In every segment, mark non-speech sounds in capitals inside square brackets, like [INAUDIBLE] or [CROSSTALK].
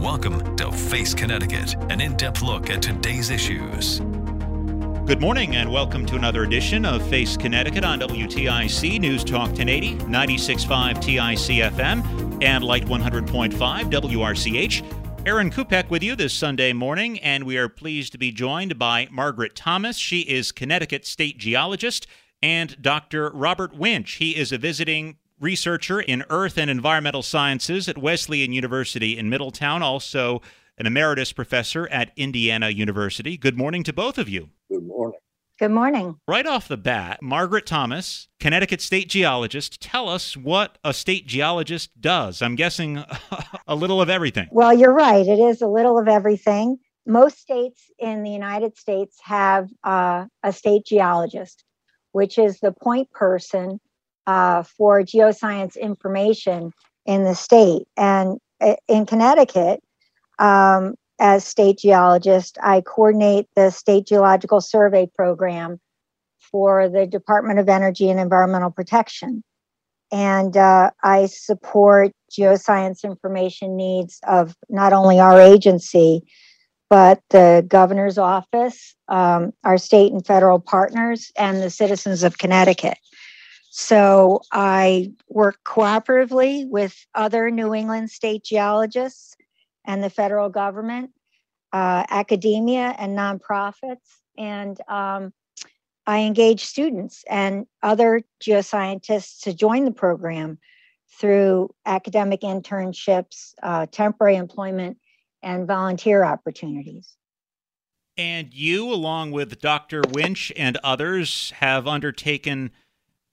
Welcome to Face Connecticut, an in depth look at today's issues. Good morning and welcome to another edition of Face Connecticut on WTIC News Talk 1080, 96.5 TIC FM, and Light 100.5 WRCH. Aaron Kupek with you this Sunday morning, and we are pleased to be joined by Margaret Thomas. She is Connecticut State Geologist, and Dr. Robert Wintsch. He is a visiting researcher in earth and environmental sciences at Wesleyan University in Middletown, also an emeritus professor at Indiana University. Good morning to both of you. Good morning. Good morning. Right off the bat, Margaret Thomas, Connecticut state geologist, tell us what a state geologist does. I'm guessing [LAUGHS] a little of everything. Well, you're right. It is a little of everything. Most states in the United States have uh, a state geologist, which is the point person uh, for geoscience information in the state. And uh, in Connecticut, um, as state geologist, I coordinate the State Geological Survey Program for the Department of Energy and Environmental Protection. And uh, I support geoscience information needs of not only our agency, but the governor's office, um, our state and federal partners, and the citizens of Connecticut. So I work cooperatively with other New England state geologists and the federal government, uh, academia, and nonprofits. And um, I engage students and other geoscientists to join the program through academic internships, uh, temporary employment, and volunteer opportunities. And you, along with Dr. Wintsch and others, have undertaken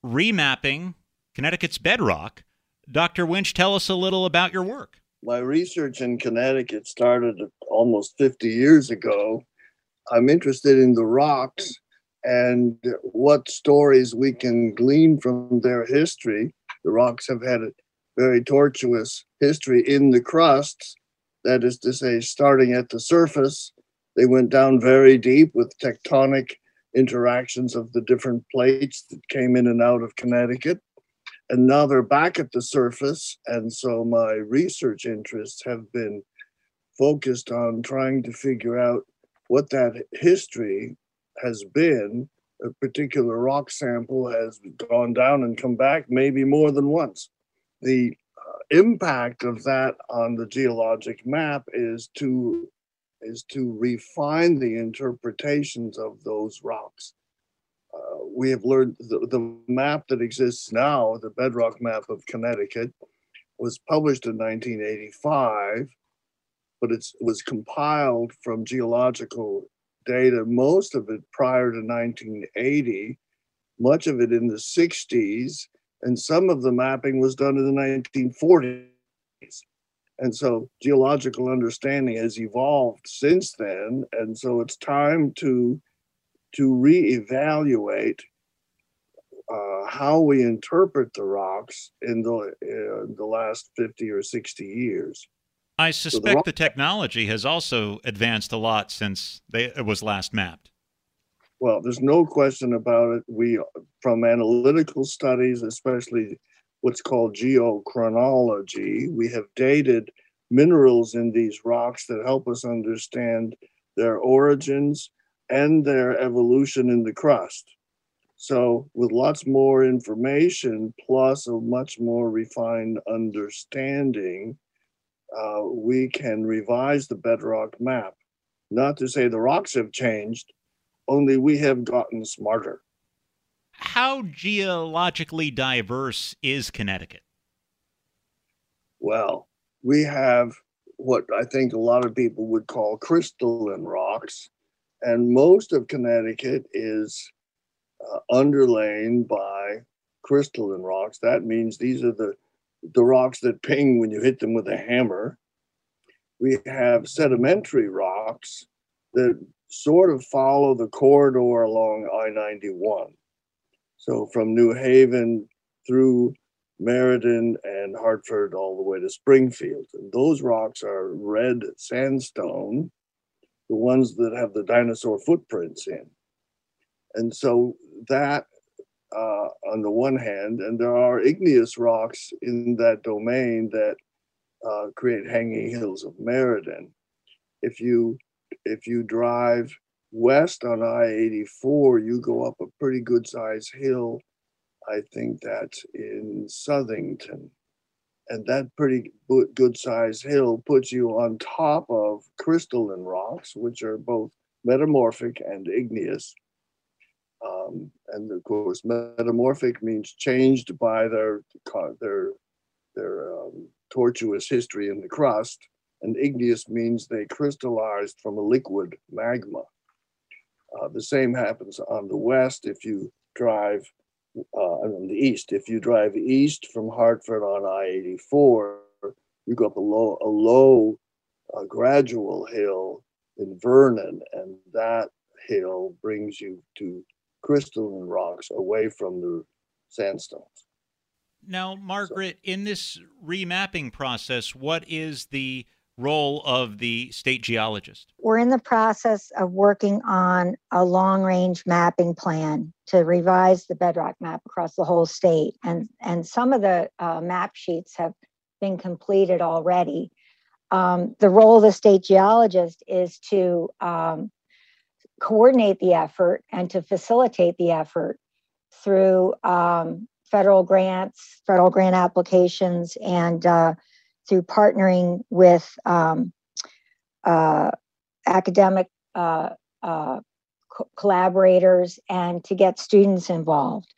remapping Connecticut's bedrock. Dr. Wintsch, tell us a little about your work. My research in Connecticut started almost 50 years ago. I'm interested in the rocks and what stories we can glean from their history. The rocks have had a very tortuous history in the crusts. That is to say, starting at the surface, they went down very deep with tectonic interactions of the different plates that came in and out of Connecticut. And now they're back at the surface. And so my research interests have been focused on trying to figure out what that history has been. A particular rock sample has gone down and come back maybe more than once. The uh, impact of that on the geologic map is to is to refine the interpretations of those rocks. Uh, we have learned the, the map that exists now, the bedrock map of Connecticut, was published in 1985, but it was compiled from geological data, most of it prior to 1980, much of it in the 60s, and some of the mapping was done in the 1940s. And so geological understanding has evolved since then. And so it's time to to reevaluate uh, how we interpret the rocks in the uh, the last 50 or 60 years. I suspect so the, rock- the, technology has also advanced a lot since they, it was last mapped. Well, there's no question about it. We, from analytical studies, especially what's called geochronology. We have dated minerals in these rocks that help us understand their origins and their evolution in the crust. So, with lots more information plus a much more refined understanding, uh, we can revise the bedrock map. Not to say the rocks have changed, only we have gotten smarter. How geologically diverse is Connecticut? Well, we have what I think a lot of people would call crystalline rocks, and most of Connecticut is uh, underlain by crystalline rocks. That means these are the the rocks that ping when you hit them with a hammer. We have sedimentary rocks that sort of follow the corridor along I 91. So from New Haven through Meriden and Hartford all the way to Springfield. And those rocks are red sandstone, the ones that have the dinosaur footprints in. And so that uh, on the one hand, and there are igneous rocks in that domain that uh, create hanging hills of Meriden. If you if you drive west on I-84, you go up a pretty good sized hill. I think that's in Southington. And that pretty good sized hill puts you on top of crystalline rocks, which are both metamorphic and igneous. Um, and of course, metamorphic means changed by their their their um, tortuous history in the crust, and igneous means they crystallized from a liquid magma. Uh, the same happens on the west if you drive uh, on the east. If you drive east from Hartford on I-84, you go up a low, a low, uh, gradual hill in Vernon, and that hill brings you to crystalline rocks away from the sandstones. Now, Margaret, so, in this remapping process, what is the role of the state geologist? We're in the process of working on a long range mapping plan to revise the bedrock map across the whole state. And, and some of the uh, map sheets have been completed already. Um, the role of the state geologist is to um, coordinate the effort and to facilitate the effort through um, federal grants, federal grant applications, and uh, through partnering with um, uh, academic uh, uh, co- collaborators and to get students involved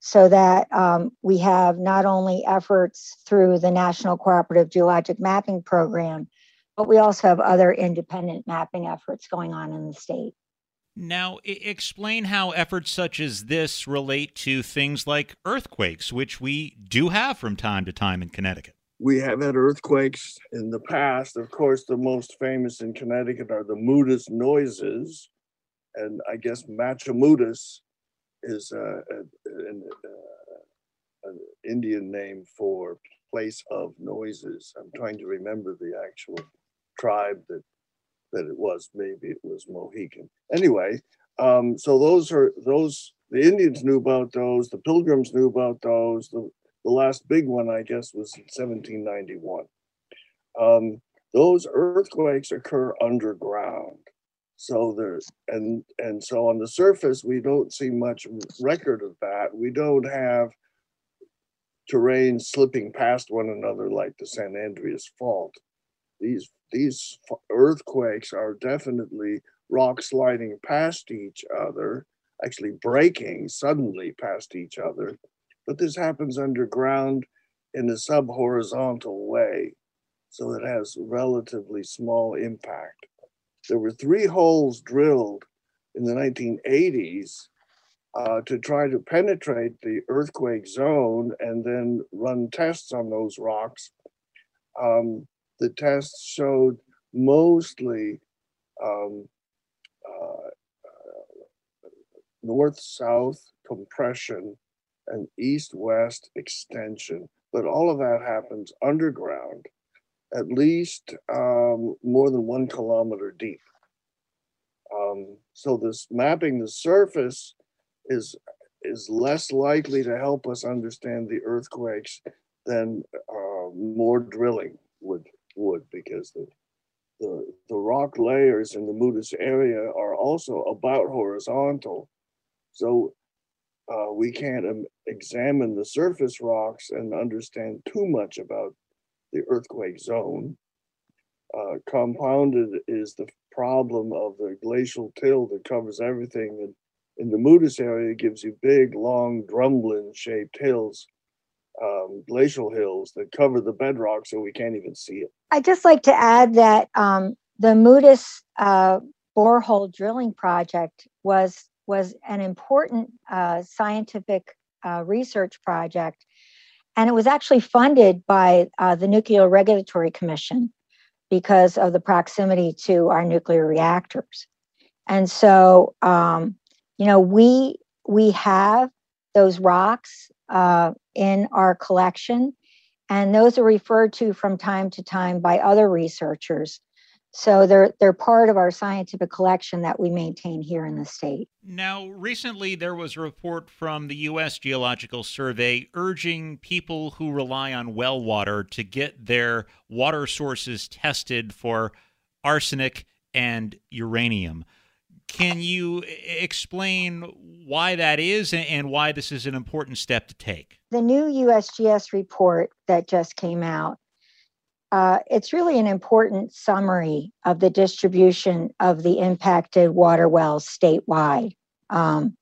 so that um, we have not only efforts through the National Cooperative Geologic Mapping Program, but we also have other independent mapping efforts going on in the state. Now, explain how efforts such as this relate to things like earthquakes, which we do have from time to time in Connecticut. We have had earthquakes in the past. Of course, the most famous in Connecticut are the Moodus noises. And I guess Machimoodus is uh, an, uh, an Indian name for place of noises. I'm trying to remember the actual tribe that that it was. Maybe it was Mohican. Anyway, um, so those are those. The Indians knew about those. The Pilgrims knew about those. The, the last big one, I guess, was in 1791. Um, those earthquakes occur underground. So there's and and so on the surface we don't see much record of that. We don't have terrain slipping past one another like the San Andreas Fault. These these earthquakes are definitely rock sliding past each other, actually breaking suddenly past each other. But this happens underground in a sub-horizontal way, so it has relatively small impact. There were three holes drilled in the 1980s uh, to try to penetrate the earthquake zone and then run tests on those rocks. Um, the tests showed mostly um, uh, uh, north-south compression and east-west extension, but all of that happens underground, at least um, more than one kilometer deep. Um, so this mapping the surface is is less likely to help us understand the earthquakes than uh, more drilling would wood because the, the, the rock layers in the Moodus area are also about horizontal. So uh, we can't examine the surface rocks and understand too much about the earthquake zone. uh, compounded is the problem of the glacial till that covers everything. And in the Moodus area, it gives you big, long, drumlin shaped hills, um, glacial hills that cover the bedrock so we can't even see it. I'd just like to add that um, the Moodus uh, borehole drilling project was was an important uh, scientific uh, research project, and it was actually funded by uh, the Nuclear Regulatory Commission because of the proximity to our nuclear reactors. And so, um, you know, we we have those rocks uh, in our collection, and those are referred to from time to time by other researchers so they're they're part of our scientific collection that we maintain here in the state. Now, recently there was a report from the US Geological Survey urging people who rely on well water to get their water sources tested for arsenic and uranium. Can you explain why that is and why this is an important step to take? The new USGS report that just came out uh, it's really an important summary of the distribution of the impacted water wells statewide. Um,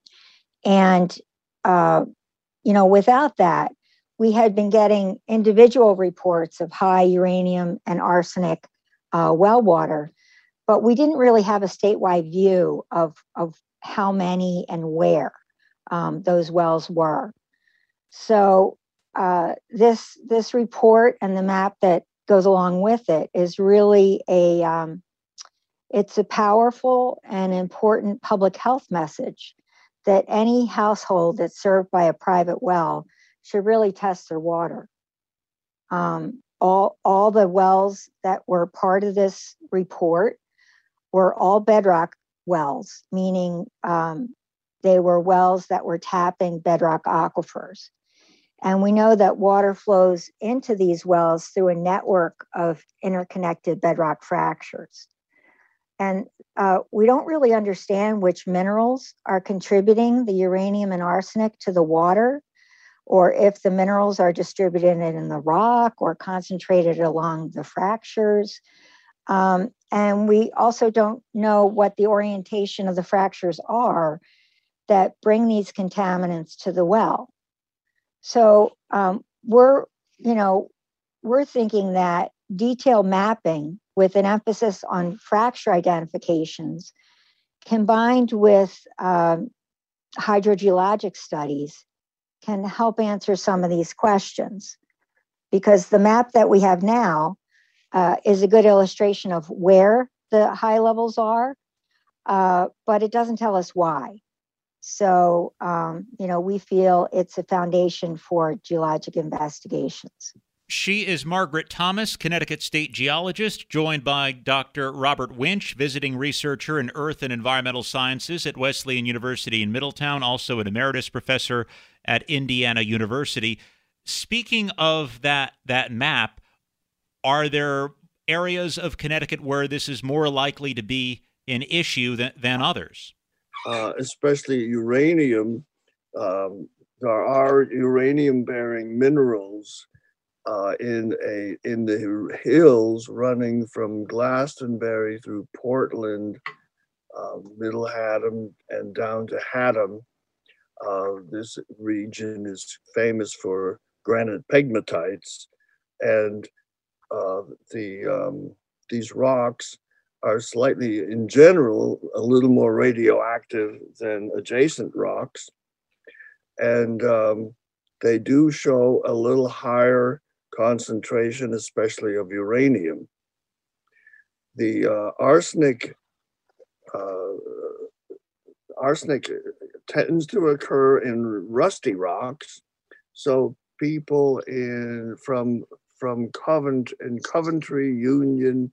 and, uh, you know, without that, we had been getting individual reports of high uranium and arsenic uh, well water, but we didn't really have a statewide view of, of how many and where um, those wells were. So uh, this this report and the map that goes along with it is really a um, it's a powerful and important public health message that any household that's served by a private well should really test their water. Um, all, all the wells that were part of this report were all bedrock wells, meaning um, they were wells that were tapping bedrock aquifers. And we know that water flows into these wells through a network of interconnected bedrock fractures. And uh, we don't really understand which minerals are contributing the uranium and arsenic to the water, or if the minerals are distributed in the rock or concentrated along the fractures. Um, and we also don't know what the orientation of the fractures are that bring these contaminants to the well. So um, we're, you know, we're thinking that detailed mapping with an emphasis on fracture identifications combined with um, hydrogeologic studies can help answer some of these questions because the map that we have now uh, is a good illustration of where the high levels are, uh, but it doesn't tell us why. So, um, you know, we feel it's a foundation for geologic investigations. She is Margaret Thomas, Connecticut State geologist, joined by Dr. Robert Wintsch, visiting researcher in earth and environmental sciences at Wesleyan University in Middletown, also an emeritus professor at Indiana University. Speaking of that that map, are there areas of Connecticut where this is more likely to be an issue than, than others? Uh, especially uranium, um, there are uranium-bearing minerals uh, in a in the hills running from Glastonbury through Portland, uh, Middle Haddam, and down to Haddam. Uh, this region is famous for granite pegmatites, and uh, the um, these rocks are slightly, in general, a little more radioactive than adjacent rocks. And um, they do show a little higher concentration, especially of uranium. The uh, arsenic, uh, arsenic tends to occur in rusty rocks. So people in from from Covent in Coventry, Union,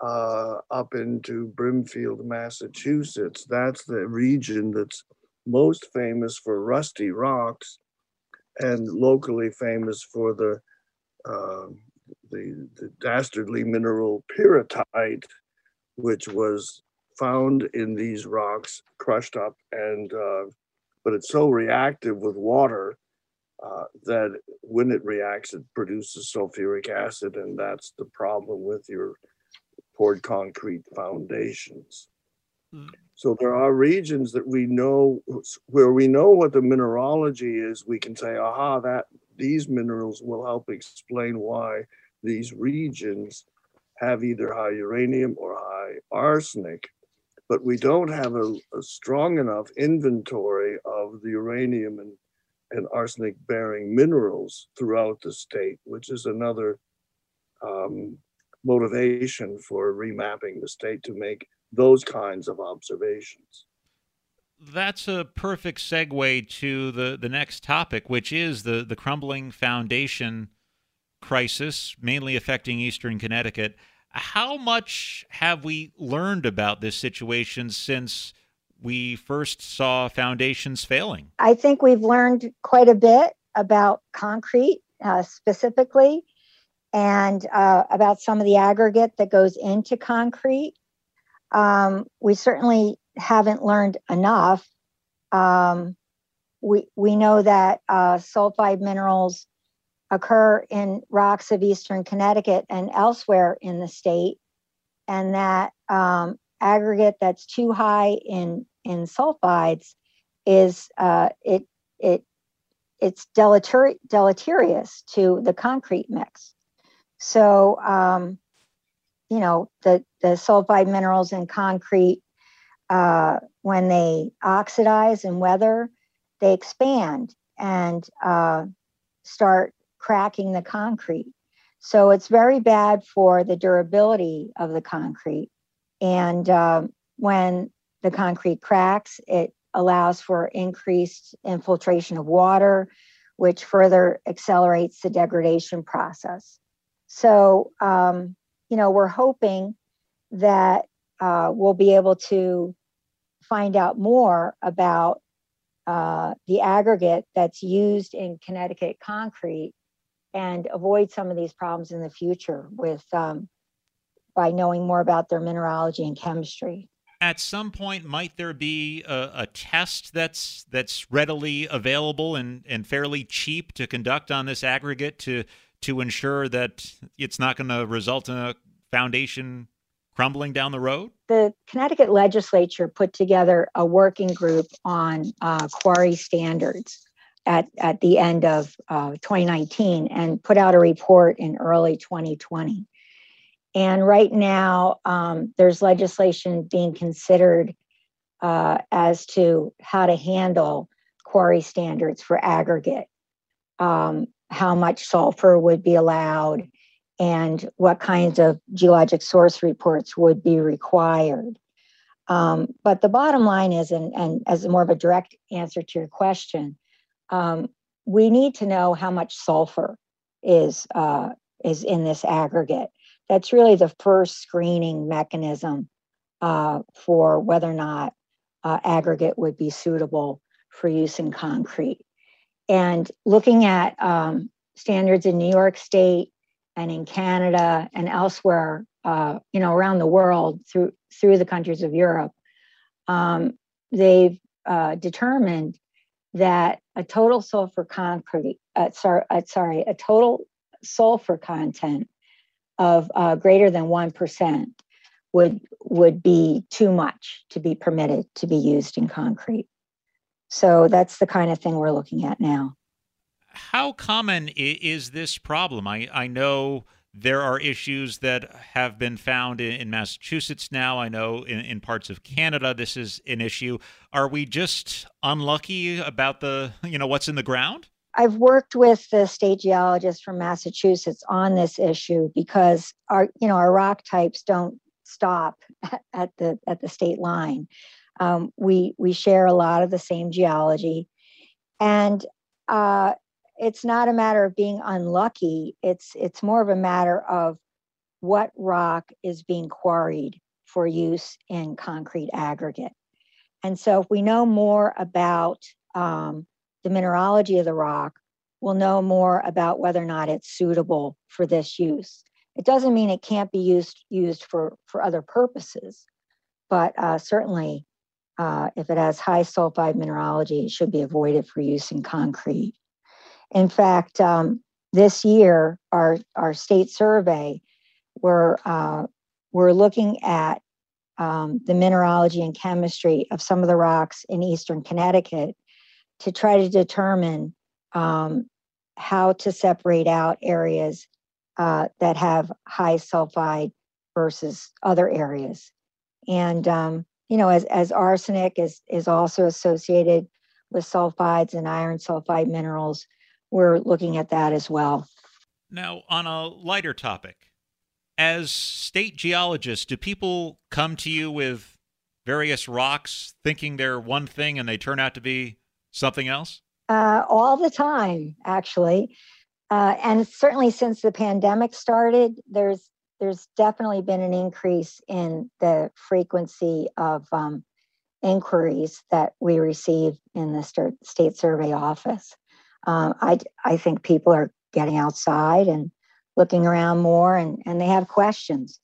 uh, up into Brimfield, Massachusetts. That's the region that's most famous for rusty rocks and locally famous for the, uh, the, the dastardly mineral pyrrhotite, which was found in these rocks, crushed up, and uh, but it's so reactive with water uh, that when it reacts, it produces sulfuric acid, and that's the problem with your poured concrete foundations. Mm. So there are regions that we know where we know what the mineralogy is. We can say, aha, that these minerals will help explain why these regions have either high uranium or high arsenic. But we don't have a, a strong enough inventory of the uranium and, and arsenic bearing minerals throughout the state, which is another um, motivation for remapping the state to make those kinds of observations. That's a perfect segue to the, the next topic, which is the, the crumbling foundation crisis, mainly affecting eastern Connecticut. How much have we learned about this situation since we first saw foundations failing? I think we've learned quite a bit about concrete uh, specifically and uh, about some of the aggregate that goes into concrete. Um, we certainly haven't learned enough. Um, we, we know that uh, sulfide minerals occur in rocks of eastern Connecticut and elsewhere in the state, and that um, aggregate that's too high in in sulfides is uh, it it it's deleteri- deleterious to the concrete mix. So, um, you know, the, the sulfide minerals in concrete, uh, when they oxidize and weather, they expand and uh, start cracking the concrete. So it's very bad for the durability of the concrete. And uh, when the concrete cracks, it allows for increased infiltration of water, which further accelerates the degradation process. So, um, you know, we're hoping that uh, we'll be able to find out more about uh, the aggregate that's used in Connecticut concrete and avoid some of these problems in the future with um, by knowing more about their mineralogy and chemistry. At some point, might there be a, a test that's that's readily available and, and fairly cheap to conduct on this aggregate to to ensure that it's not going to result in a foundation crumbling down the road? The Connecticut legislature put together a working group on uh, quarry standards at, at the end of uh, 2019 and put out a report in early 2020. And right now, um, there's legislation being considered uh, as to how to handle quarry standards for aggregate. Um, how much sulfur would be allowed and what kinds of geologic source reports would be required. Um, but the bottom line is, and, and as more of a direct answer to your question, um, we need to know how much sulfur is uh, is in this aggregate. That's really the first screening mechanism uh, for whether or not uh, aggregate would be suitable for use in concrete and looking at um, standards in New York State and in Canada and elsewhere, uh, you know, around the world through through the countries of Europe, um, they've uh, determined that a total sulfur concrete, uh, sorry, uh, sorry, a total sulfur content of uh, greater than one percent would would be too much to be permitted to be used in concrete. So that's the kind of thing we're looking at now. How common is this problem? I, I know there are issues that have been found in, in Massachusetts now. I know in, in, parts of Canada this is an issue. Are we just unlucky about the you know what's in the ground? I've worked with the state geologist from Massachusetts on this issue because our you know our rock types don't stop [LAUGHS] at the at the state line. Um, we we share a lot of the same geology, and uh, it's not a matter of being unlucky. It's it's more of a matter of what rock is being quarried for use in concrete aggregate. And so, if we know more about um, the mineralogy of the rock, we'll know more about whether or not it's suitable for this use. It doesn't mean it can't be used used for for other purposes, but uh, certainly uh, if it has high sulfide mineralogy, it should be avoided for use in concrete. In fact, um, this year, our, our state survey, we're, uh, we're looking at um, the mineralogy and chemistry of some of the rocks in eastern Connecticut to try to determine um, how to separate out areas uh, that have high sulfide versus other areas. And um, you know, as, as arsenic is is also associated with sulfides and iron sulfide minerals, we're looking at that as well. Now, on a lighter topic, as state geologists, do people come to you with various rocks thinking they're one thing and they turn out to be something else? Uh, all the time, actually. Uh, and certainly since the pandemic started, there's there's definitely been an increase in the frequency of um, inquiries that we receive in the state survey office. Um, I, I think people are getting outside and looking around more and, and they have questions.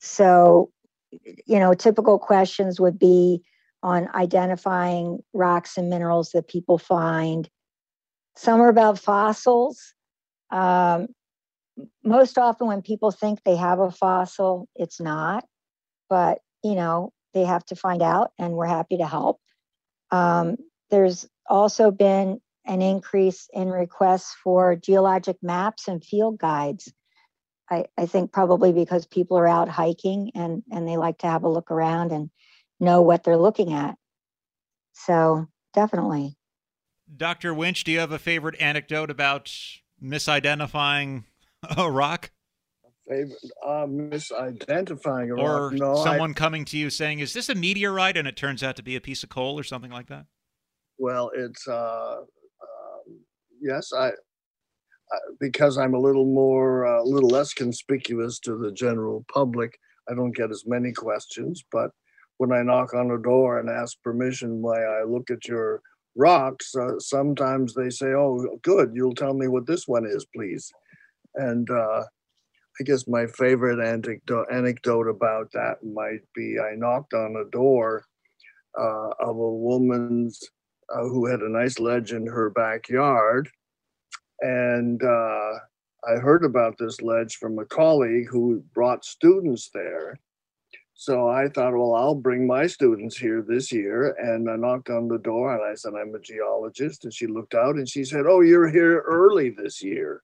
So, you know, typical questions would be on identifying rocks and minerals that people find. Some are about fossils. Um, most often, when people think they have a fossil, it's not. But, you know, they have to find out, and we're happy to help. Um, there's also been an increase in requests for geologic maps and field guides. I, I think probably because people are out hiking and, and they like to have a look around and know what they're looking at. So definitely. Dr. Wintsch, do you have a favorite anecdote about misidentifying [LAUGHS] a rock? Favorite, uh, misidentifying a or rock. No, someone I, coming to you saying, "Is this a meteorite?" and it turns out to be a piece of coal or something like that. Well, it's uh, yes, I, I, because I'm a little more, a uh, little less conspicuous to the general public. I don't get as many questions, but when I knock on a door and ask permission, why I look at your rocks, uh, sometimes they say, "Oh, good, you'll tell me what this one is, please." And uh, I guess my favorite anecdote, anecdote about that might be I knocked on a door uh, of a woman's uh, who had a nice ledge in her backyard. And uh, I heard about this ledge from a colleague who brought students there. So I thought, well, I'll bring my students here this year. And I knocked on the door and I said, I'm a geologist. And she looked out and she said, Oh, you're here early this year.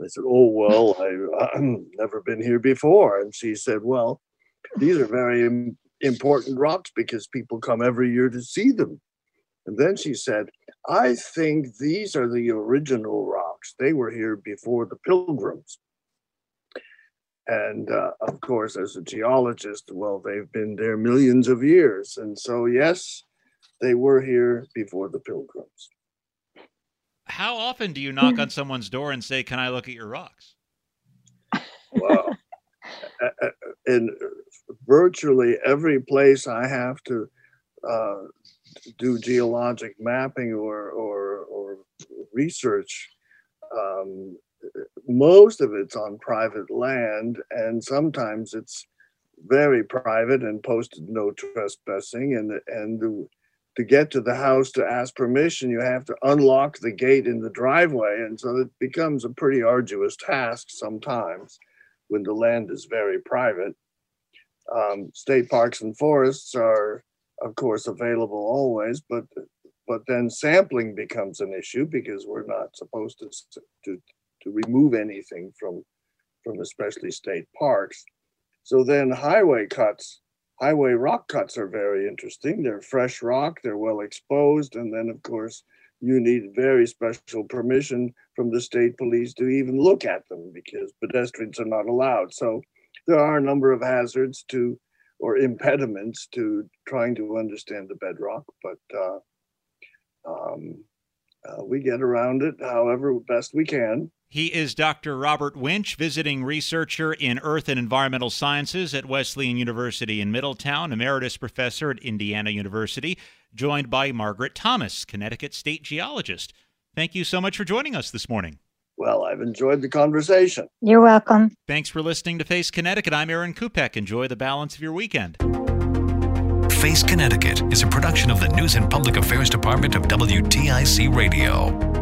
I said, Oh, well, I, have never been here before. And she said, Well, these are very important rocks because people come every year to see them. And then she said, I think these are the original rocks. They were here before the pilgrims. And uh, of course, as a geologist, well, they've been there millions of years. And so, yes, they were here before the pilgrims. How often do you [LAUGHS] knock on someone's door and say, Can I look at your rocks? Well, [LAUGHS] in virtually every place I have to uh, do geologic mapping or or, or research. Um, most of it's on private land, and sometimes it's very private and posted no trespassing. And and the, to get to the house to ask permission, you have to unlock the gate in the driveway, and so it becomes a pretty arduous task sometimes when the land is very private. Um, state parks and forests are of course, available always, but but then sampling becomes an issue because we're not supposed to to to remove anything from from especially state parks. So then highway cuts, highway rock cuts are very interesting. They're fresh rock, they're well exposed, and then of course you need very special permission from the state police to even look at them because pedestrians are not allowed. So there are a number of hazards to or impediments to trying to understand the bedrock, but uh, um, uh, we get around it however best we can. He is Dr. Robert Wintsch, visiting researcher in earth and environmental sciences at Wesleyan University in Middletown, emeritus professor at Indiana University, joined by Margaret Thomas, Connecticut state geologist. Thank you so much for joining us this morning. Well, I've enjoyed the conversation. You're welcome. Thanks for listening to Face Connecticut. I'm Aaron Kupek. Enjoy the balance of your weekend. Face Connecticut is a production of the News and Public Affairs Department of WTIC Radio.